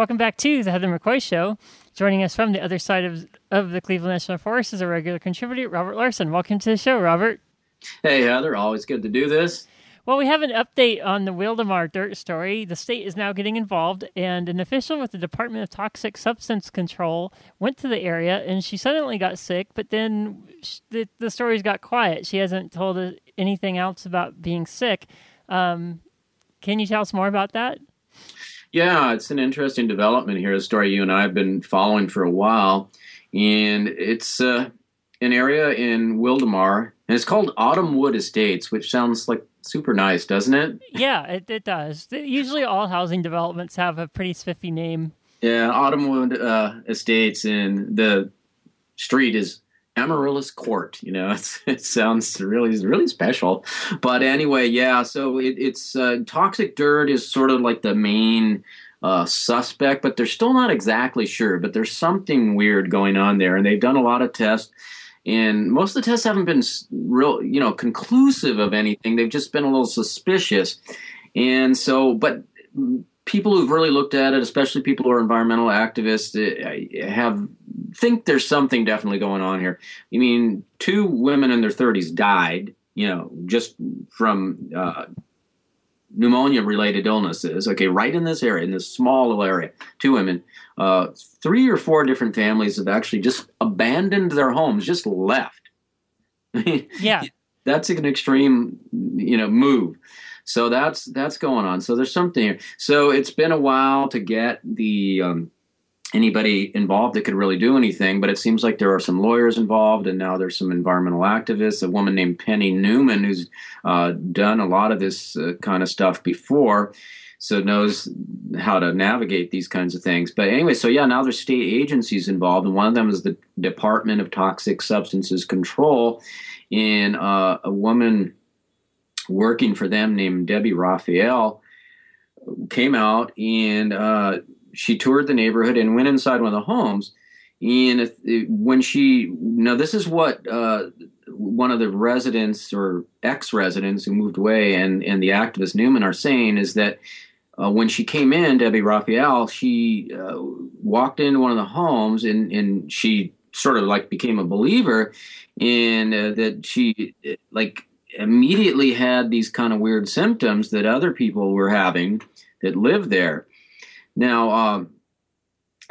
Welcome back to the Heather McCoy Show. Joining us from the other side of, of the Cleveland National Forest is a regular contributor, Robert Larson. Welcome to the show, Robert. Hey, Heather. Always good to do this. Well, we have an update on the Wildomar dirt story. The state is now getting involved, and an official with the Department of Toxic Substance Control went to the area, and she suddenly got sick. But then the the stories got quiet. She hasn't told anything else about being sick. Um, can you tell us more about that? Yeah, it's an interesting development here. A story you and I have been following for a while, and it's uh, an area in Wildomar, and it's called Autumnwood Estates, which sounds like super nice, doesn't it? Yeah, it, it does. Usually, all housing developments have a pretty spiffy name. Yeah, Autumnwood uh, Estates, and the street is Amaryllis Court. You know, it sounds really, really special. But anyway, yeah. So it, it's uh, toxic dirt is sort of like the main uh, suspect, but they're still not exactly sure. But there's something weird going on there, and they've done a lot of tests. And most of the tests haven't been real, you know, conclusive of anything. They've just been a little suspicious. And so, but people who've really looked at it, especially people who are environmental activists, eh, have think there's something definitely going on here. I mean, two women in their 30s died, you know, just from uh, pneumonia related illnesses. Okay, right in this area, in this small little area, two women. Uh, three or four different families have actually just abandoned their homes, just left. yeah, that's an extreme, you know, move. So that's that's going on. So there's something here. So it's been a while to get the um, anybody involved that could really do anything. But it seems like there are some lawyers involved, and now there's some environmental activists. A woman named Penny Newman, who's uh, done a lot of this uh, kind of stuff before, so knows how to navigate these kinds of things. But anyway, so yeah, now there's state agencies involved, and one of them is the Department of Toxic Substances Control. And uh, a woman working for them named Debbie Raphael came out and uh, she toured the neighborhood and went inside one of the homes. And when she now this is what uh, one of the residents or ex-residents who moved away and and the activist Newman are saying is that uh, when she came in, Debbie Raphael, she uh, walked into one of the homes and and she sort of like became a believer in uh, that she like immediately had these kind of weird symptoms that other people were having that lived there. Now, um,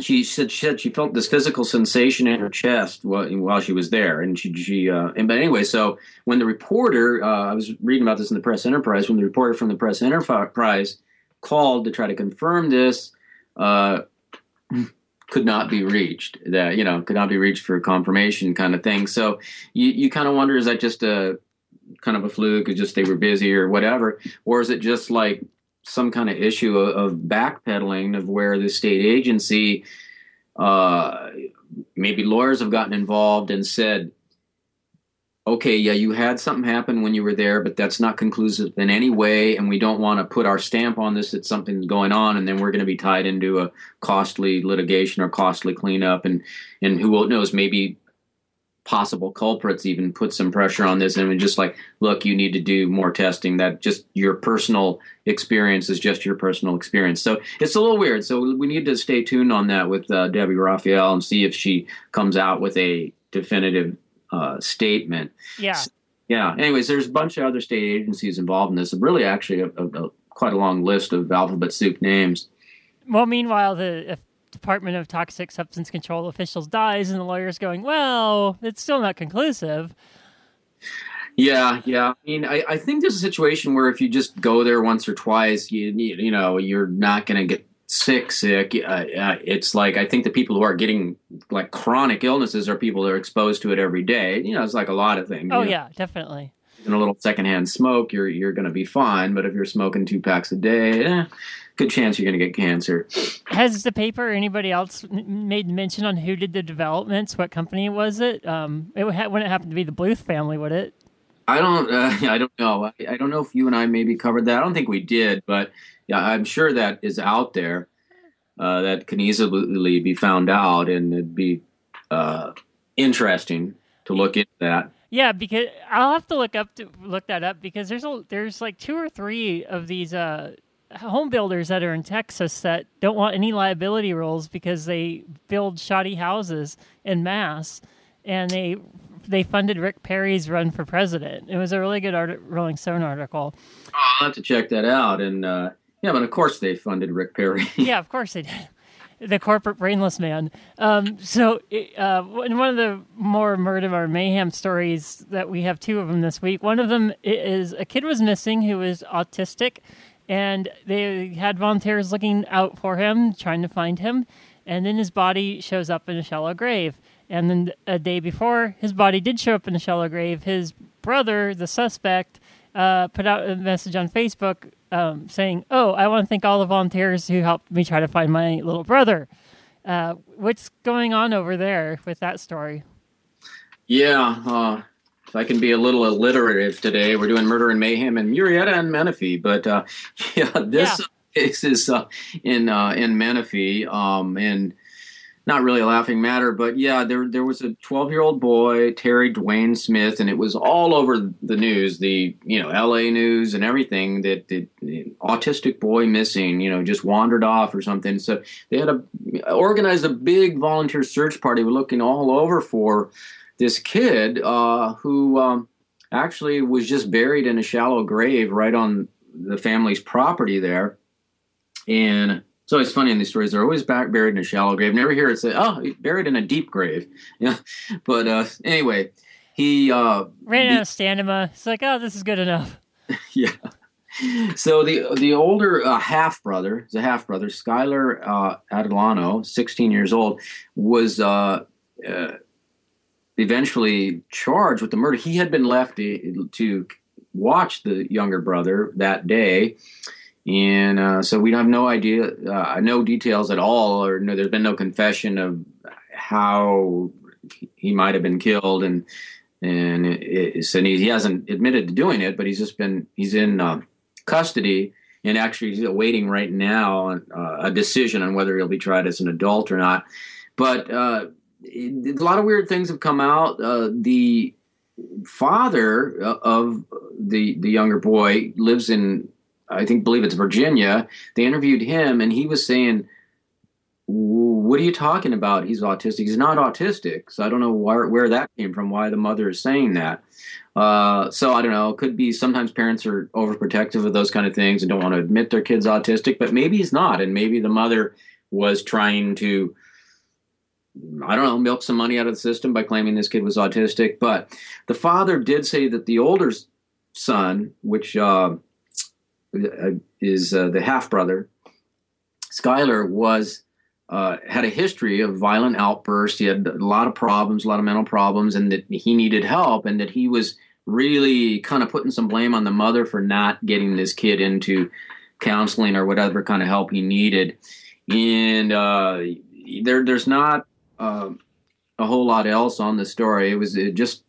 she said she said she felt this physical sensation in her chest while, while she was there, and she she uh, and but anyway, so when the reporter, uh, I was reading about this in the Press Enterprise, when the reporter from the Press Enterprise called to try to confirm this, uh, could not be reached. That you know could not be reached for confirmation, kind of thing. So you you kind of wonder is that just a kind of a fluke, or just they were busy or whatever, or is it just like some kind of issue of, of backpedaling of where the state agency, uh, maybe lawyers have gotten involved and said, okay, yeah, you had something happen when you were there, but that's not conclusive in any way, and we don't want to put our stamp on this that something's going on, and then we're going to be tied into a costly litigation or costly cleanup, and and who knows, maybe possible culprits even put some pressure on this and just like look you need to do more testing. That just your personal experience is just your personal experience. So it's a little weird. So we need to stay tuned on that with uh, debbie raphael and see if she comes out with a definitive uh, statement. Yeah. So, yeah. Anyways there's a bunch of other state agencies involved in this. Really actually a, a, a, quite a long list of alphabet soup names. Well meanwhile the Department of Toxic Substance Control officials dies, and the lawyer's going, "Well, it's still not conclusive." Yeah, yeah. I mean, I, I think there's a situation where if you just go there once or twice, you you know, you're not going to get sick. Sick. Uh, uh, it's like I think the people who are getting like chronic illnesses are people that are exposed to it every day. You know, it's like a lot of things. Oh you know? yeah, definitely. In a little secondhand smoke, you're you're going to be fine. But if you're smoking two packs a day, eh, good chance you're going to get cancer. Has the paper or anybody else made mention on who did the developments? What company was it? Um, it wouldn't happen to be the Bluth family, would it? I don't. Uh, I don't know. I, I, don't know if you and I maybe covered that. I don't think we did, but yeah, I'm sure that is out there. Uh, that can easily be found out, and it'd be uh, interesting to look into that. Yeah, because I'll have to look up to look that up because there's a there's like two or three of these uh, home builders that are in Texas that don't want any liability rules because they build shoddy houses in mass, and they they funded Rick Perry's run for president. It was a really good art- Rolling Stone article. Oh, I'll have to check that out. And uh, yeah, but of course they funded Rick Perry. yeah, of course they did. The corporate brainless man. Um, so, uh, in one of the more murder or mayhem stories that we have two of them this week, one of them is a kid was missing who was autistic, and they had volunteers looking out for him, trying to find him, and then his body shows up in a shallow grave. And then a day before his body did show up in a shallow grave, his brother, the suspect, uh, put out a message on Facebook um, saying, "Oh, I want to thank all the volunteers who helped me try to find my little brother." Uh, what's going on over there with that story? Yeah, uh, if I can be a little alliterative today, we're doing murder and mayhem in Murrieta and Menifee, but uh, yeah, this yeah. case is uh, in uh, in Menifee, um, and not really a laughing matter, but yeah, there there was a 12 year old boy, Terry Dwayne Smith, and it was all over the news, the you know L.A. news and everything that the, the autistic boy missing, you know, just wandered off or something. So they had a organized a big volunteer search party, looking all over for this kid uh, who um, actually was just buried in a shallow grave right on the family's property there, and it's always funny in these stories. They're always back buried in a shallow grave. Never hear it say, "Oh, buried in a deep grave." Yeah, but uh, anyway, he uh, ran out of stamina. It's like, oh, this is good enough. yeah. So the the older uh, half brother, the half brother, Skylar uh, Adelano, 16 years old, was uh, uh, eventually charged with the murder. He had been left to watch the younger brother that day and uh, so we have no idea, uh, no details at all, or no, there's been no confession of how he might have been killed, and and it, and he hasn't admitted to doing it, but he's just been he's in uh, custody and actually he's awaiting right now uh, a decision on whether he'll be tried as an adult or not. But uh, a lot of weird things have come out. Uh, the father of the the younger boy lives in I think believe it's Virginia. They interviewed him, and he was saying, "What are you talking about? He's autistic. He's not autistic." So I don't know where where that came from. Why the mother is saying that? Uh, so I don't know. It could be sometimes parents are overprotective of those kind of things and don't want to admit their kid's autistic, but maybe he's not, and maybe the mother was trying to. I don't know, milk some money out of the system by claiming this kid was autistic. But the father did say that the older son, which uh, is uh, the half brother. Skylar was uh, had a history of violent outbursts. He had a lot of problems, a lot of mental problems, and that he needed help, and that he was really kind of putting some blame on the mother for not getting this kid into counseling or whatever kind of help he needed. And uh, there, there's not uh, a whole lot else on the story. It was it just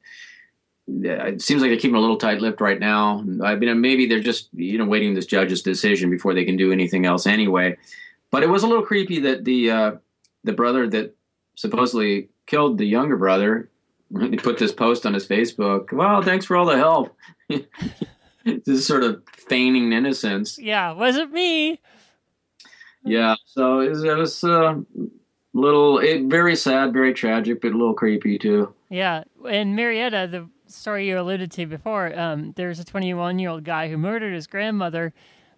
it seems like they're keeping a little tight-lipped right now. I mean, maybe they're just you know waiting this judge's decision before they can do anything else anyway. But it was a little creepy that the uh, the brother that supposedly killed the younger brother he put this post on his Facebook. Well, thanks for all the help. this sort of feigning innocence. Yeah, wasn't me. Yeah, so it was, it was uh, little, it, very sad, very tragic, but a little creepy too. Yeah, and Murrieta, the story you alluded to before, um, there's a 21 year old guy who murdered his grandmother.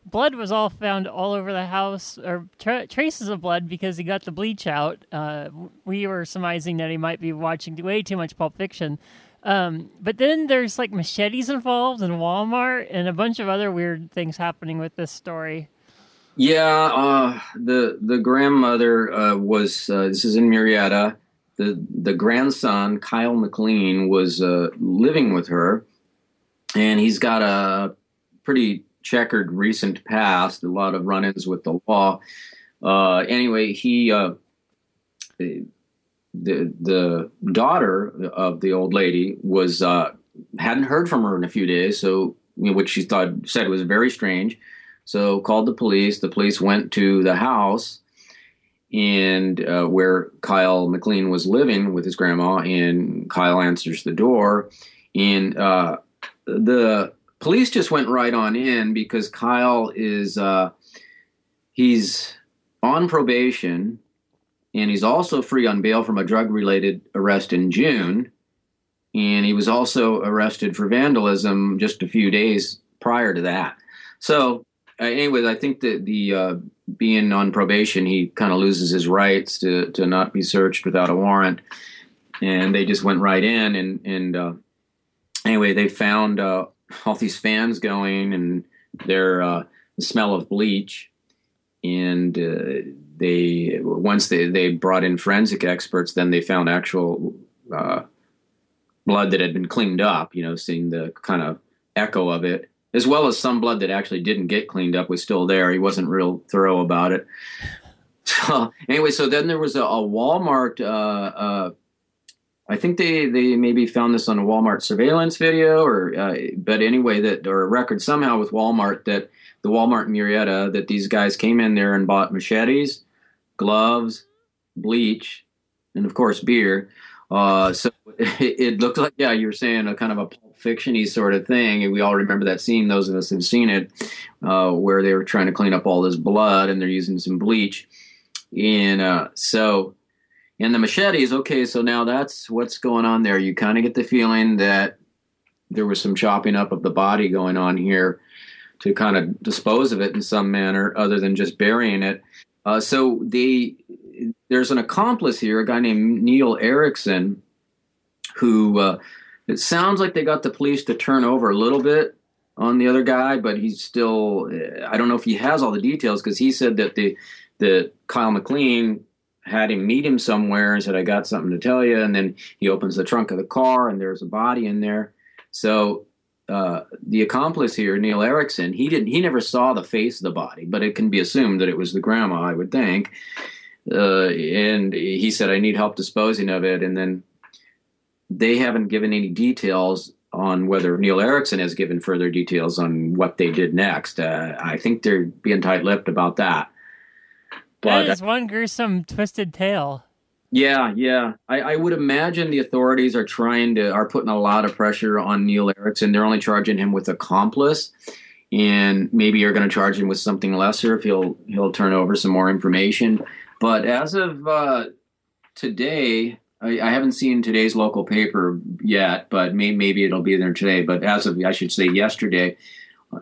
Blood was all found all over the house, or tra- traces of blood, because he got the bleach out. Uh, we were surmising that he might be watching way too much Pulp Fiction. Um, but then there's like machetes involved in Walmart and a bunch of other weird things happening with this story. Yeah, uh, the the grandmother uh, was. Uh, this is in Murrieta the the grandson Kyle McLean was uh, living with her, and he's got a pretty checkered recent past, a lot of run-ins with the law. Uh, anyway, he uh, the the daughter of the old lady was uh, hadn't heard from her in a few days, so which she thought said was very strange. So called the police. The police went to the house and uh, where Kyle McLean was living with his grandma, and Kyle answers the door, and uh, the police just went right on in because Kyle is uh, he's on probation and he's also free on bail from a drug related arrest in June. And he was also arrested for vandalism just a few days prior to that. So, uh, anyways, I think that the uh, being on probation, he kind of loses his rights to, to not be searched without a warrant. And they just went right in. And, and uh, anyway, they found uh, all these fans going and their uh, the smell of bleach. And uh, they once they, they brought in forensic experts, then they found actual uh, blood that had been cleaned up. You know, seeing the kind of echo of it, as well as some blood that actually didn't get cleaned up was still there. He wasn't real thorough about it. So anyway, so then there was a, a Walmart. Uh, uh, I think they they maybe found this on a Walmart surveillance video, or uh, but anyway, that or a record somehow with Walmart that the Walmart Murrieta that these guys came in there and bought machetes, gloves, bleach, and of course beer. Uh, so it, it, looked like, yeah, you were saying a kind of a pulp fictiony sort of thing, and we all remember that scene. Those of us who've seen it, uh, where they were trying to clean up all this blood, and they're using some bleach. And uh, so, and the machetes, okay, so now that's what's going on there. You kind of get the feeling that there was some chopping up of the body going on here to kind of dispose of it in some manner other than just burying it. Uh, so they there's an accomplice here, a guy named Neil Erickson, who uh, it sounds like they got the police to turn over a little bit on the other guy, but he's still. I don't know if he has all the details because he said that the that Kyle McLean had him meet him somewhere and said, "I got something to tell you," and then he opens the trunk of the car and there's a body in there. So uh, the accomplice here, Neil Erickson, he didn't. He never saw the face of the body, but it can be assumed that it was the grandma. I would think. Uh, and he said, "I need help disposing of it." And then they haven't given any details on whether Neil Erickson has given further details on what they did next. Uh, I think they're being tight-lipped about that. But, that is one gruesome, twisted tale. Yeah, yeah. I, I, would imagine the authorities are trying to are putting a lot of pressure on Neil Erickson. They're only charging him with accomplice, and maybe you're going to charge him with something lesser if he'll he'll turn over some more information. But as of uh, today, I, I, haven't seen today's local paper yet, but may, maybe it'll be there today. But as of I should say yesterday,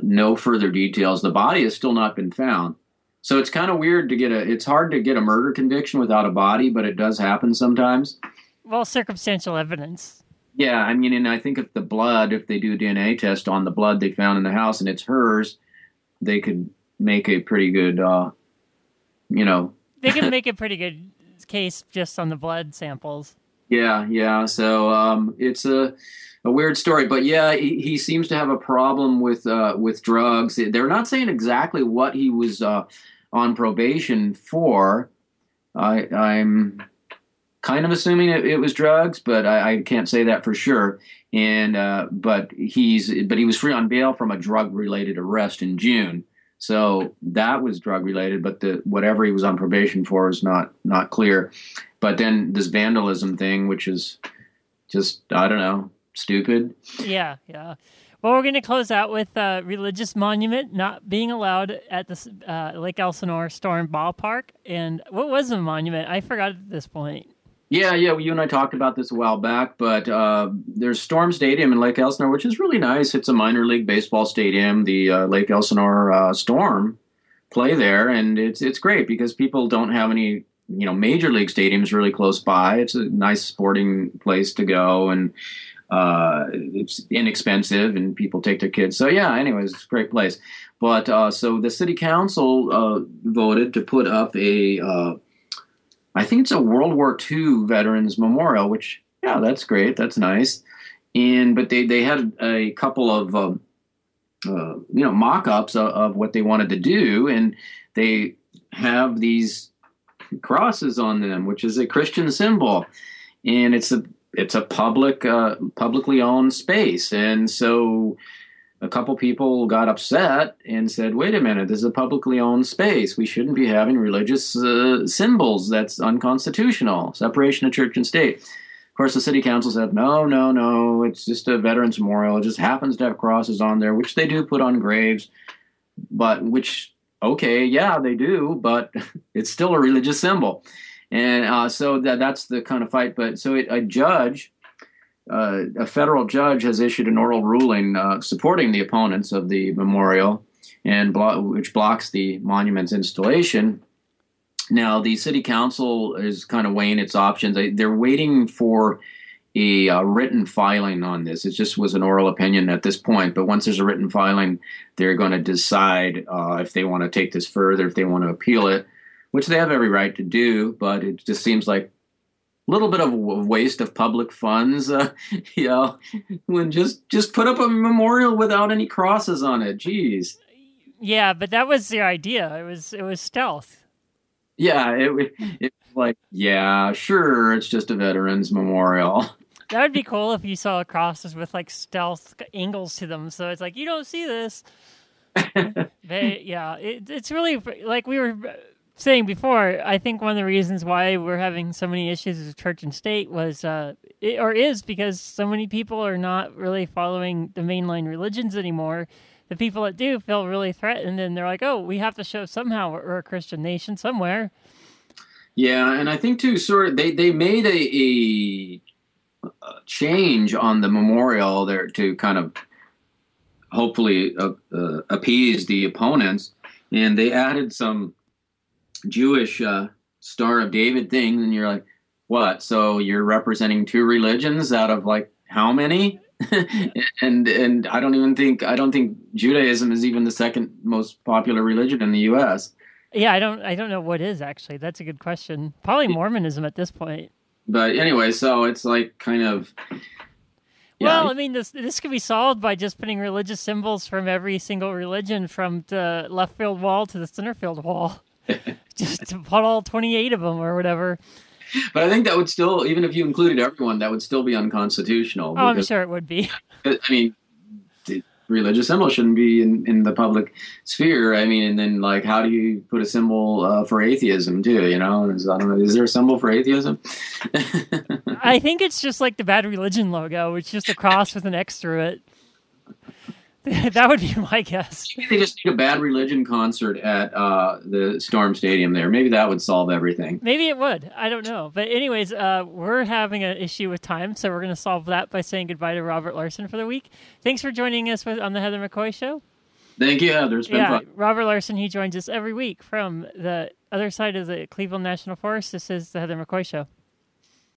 no further details. The body has still not been found. So it's kind of weird to get a. It's hard to get a murder conviction without a body, but it does happen sometimes. Well, circumstantial evidence. Yeah, I mean, and I think if the blood, if they do a DNA test on the blood they found in the house and it's hers, they could make a pretty good, uh, you know. they can make a pretty good case just on the blood samples. Yeah, yeah. So um, it's a a weird story, but yeah, he, he seems to have a problem with uh, with drugs. They're not saying exactly what he was uh, on probation for. I, I'm kind of assuming it, it was drugs, but I, I, can't say that for sure. And uh, but he's but he was free on bail from a drug related arrest in June, so that was drug related. But the whatever he was on probation for is not not clear. But then this vandalism thing, which is just I don't know stupid. Yeah, yeah. Well, we're going to close out with a religious monument not being allowed at the uh, Lake Elsinore Storm Ballpark. And what was the monument? I forgot at this point. Yeah, yeah. Well, you and I talked about this a while back, but uh, there's Storm Stadium in Lake Elsinore, which is really nice. It's a minor league baseball stadium. The uh, Lake Elsinore uh, Storm play there, and it's it's great because people don't have any you know major league stadiums really close by. It's a nice sporting place to go, and uh, it's inexpensive and people take their kids. So yeah, anyways, it's a great place. But uh, so the city council uh, voted to put up a, I think it's a World War II veterans memorial, which yeah, that's great, that's nice. And but they they had a couple of um, uh, you know mock-ups of, of what they wanted to do, and they have these crosses on them, which is a Christian symbol, and it's a it's a public uh, publicly owned space. And so a couple people got upset and said wait a minute this is a publicly owned space we shouldn't be having religious uh, symbols that's unconstitutional separation of church and state of course the city council said no no no it's just a veterans memorial it just happens to have crosses on there which they do put on graves but which okay, yeah, they do, but it's still a religious symbol. And uh, so that, that's the kind of fight. But so it, a judge, uh, a federal judge, has issued an oral ruling uh, supporting the opponents of the memorial, and blo- which blocks the monument's installation. Now, the city council is kind of weighing its options. They're waiting for a uh, written filing on this. It just was an oral opinion at this point, but once there's a written filing, they're going to decide uh, if they want to take this further, if they want to appeal it, which they have every right to do. But it just seems like little bit of a waste of public funds, uh, you know, when just just put up a memorial without any crosses on it. Jeez. Yeah, but that was the idea. It was it was stealth. Yeah, it, it like yeah, sure, it's just a veterans memorial. That would be cool if you saw crosses with like stealth angles to them, so it's like you don't see this. but yeah, it, it's really like we were saying before. I think one of the reasons why we're having so many issues with church and state was, uh, it, or is because so many people are not really following the mainline religions anymore. The people that do feel really threatened, and they're like, "Oh, we have to show somehow we're a Christian nation somewhere." Yeah, and I think too, sort of, they they made a, a change on the memorial there to kind of hopefully uh, uh, appease the opponents, and they added some Jewish uh, Star of David thing, and you're like, what? So you're representing two religions out of like how many? and and I don't even think I don't think Judaism is even the second most popular religion in the U.S. Yeah, I don't I don't know what is actually. That's a good question. Probably Mormonism at this point. But anyway, so it's like kind of yeah. Well, I mean, this this could be solved by just putting religious symbols from every single religion from the left field wall to the center field wall. just to put all 28 of them or whatever. But I think that would still, even if you included everyone, that would still be unconstitutional. Oh, I'm sure it would be. I mean, religious symbol shouldn't be in, in the public sphere. I mean, and then like, how do you put a symbol uh, for atheism too? You know, is, I don't know. Is there a symbol for atheism? I think it's just like the bad religion logo. It's just a cross with an X through it. that would be my guess. They just need a bad religion concert at uh, the Storm Stadium there. Maybe that would solve everything. Maybe it would. I don't know. But anyways, uh, we're having an issue with time, so we're going to solve that by saying goodbye to Robert Larson for the week. Thanks for joining us with, on the Heather McCoy Show. Thank you, Heather. It's been yeah, fun. Robert Larson, he joins us every week from the other side of the Cleveland National Forest. This is the Heather McCoy Show.